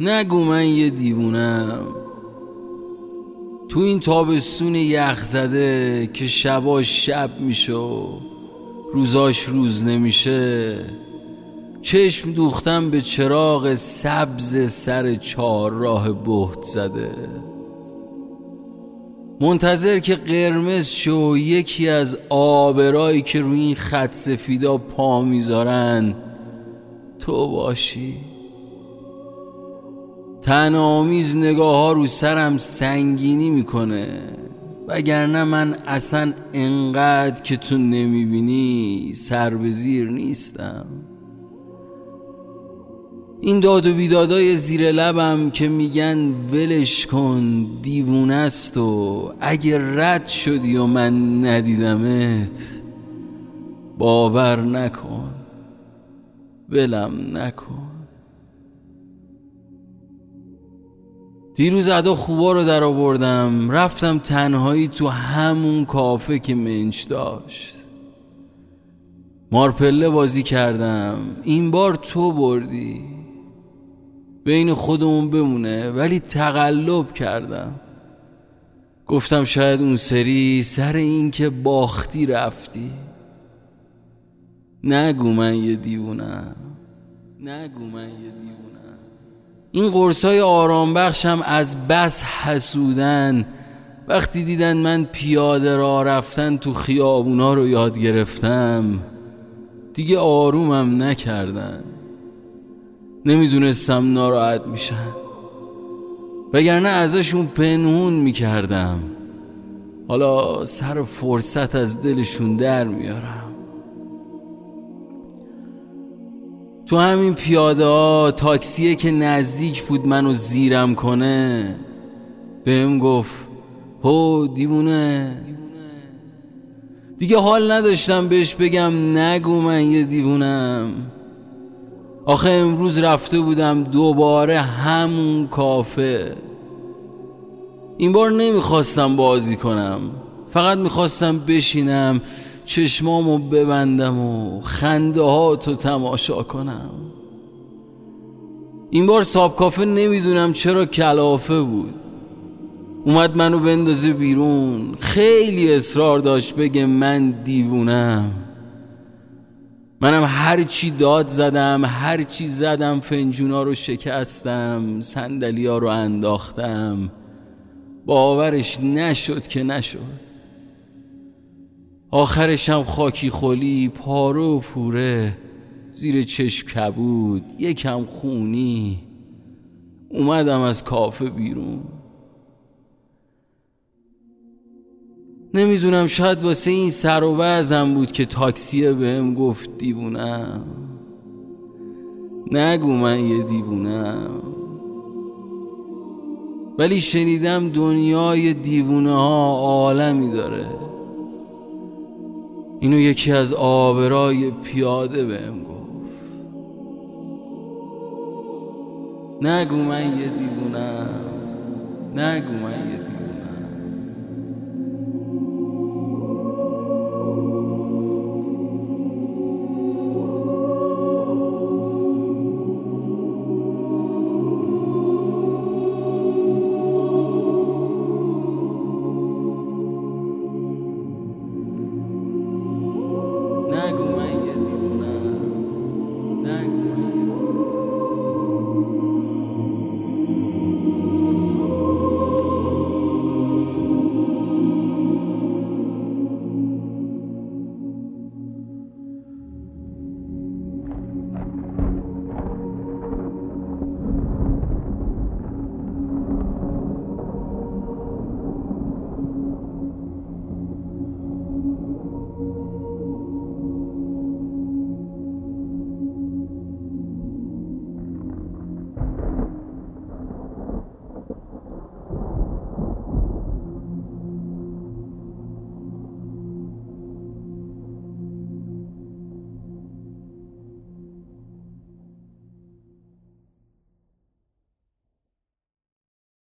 نگو من یه دیوونم. تو این تابستون یخ زده که شباش شب میشه روزاش روز نمیشه چشم دوختم به چراغ سبز سر چهار راه بهت زده. منتظر که قرمز شو یکی از آبرایی که روی این خط سفیدا پا می‌ذارن تو باشی. تنامیز نگاه ها رو سرم سنگینی می‌کنه. وگرنه من اصلا انقدر که تو نمی‌بینی سر به زیر نیستم. این داد و بیدادای زیر لبم که میگن ولش کن دیوونه است و اگه رد شدی و من ندیدمت باور نکن ولم نکن. دیروز ادا خوبا رو در آوردم. رفتم تنهایی تو همون کافه که منچ داشت. مارپله بازی کردم. این بار تو بردی. بین خودمون بمونه ولی تقلب کردم. گفتم شاید اون سری سر این که باختی رفتی. نگو من یه دیوونم. نگو من یه دیوونم. این قرصای آرام بخشم از بس حسودن. وقتی دیدن من پیاده را رفتن تو خیابونا رو یاد گرفتم دیگه آرومم نکردن. نمی‌دونستم ناراحت میشن وگرنه ازشون پنهون می‌کردم. حالا سر فرصت از دلشون در میارم. تو همین پیاده ها تاکسیه که نزدیک بود منو زیرم کنه. بهم گفت هو دیوونه. دیگه حال نداشتم بهش بگم نگو من یه دیوونم. آخه امروز رفته بودم دوباره همون کافه. این بار نمی‌خواستم بازی کنم فقط می‌خواستم بشینم. چشمامو ببندم و خنده ها تو تماشا کنم. این بار ساب کافه نمی‌دونم چرا کلافه بود. اومد منو بندازه بیرون. خیلی اصرار داشت بگه من دیوونم. منم هر چی داد زدم هر چی زدم فنجونا رو شکستم صندلیا رو انداختم. باورش نشد که نشد. آخرشم خاکی خلی پاره و پوره. زیر چشم کبود یکم خونی. اومدم از کافه بیرون. نمی‌دونم شاید واسه این سر و وزم بود که تاکسیه بهم گفت دیوونم. نگو من یه دیوونم. ولی شنیدم دنیای دیوونه ها عالمی داره. اینو یکی از آبرای پیاده بهم گفت. نگو من یه دیوونم. نگو من یه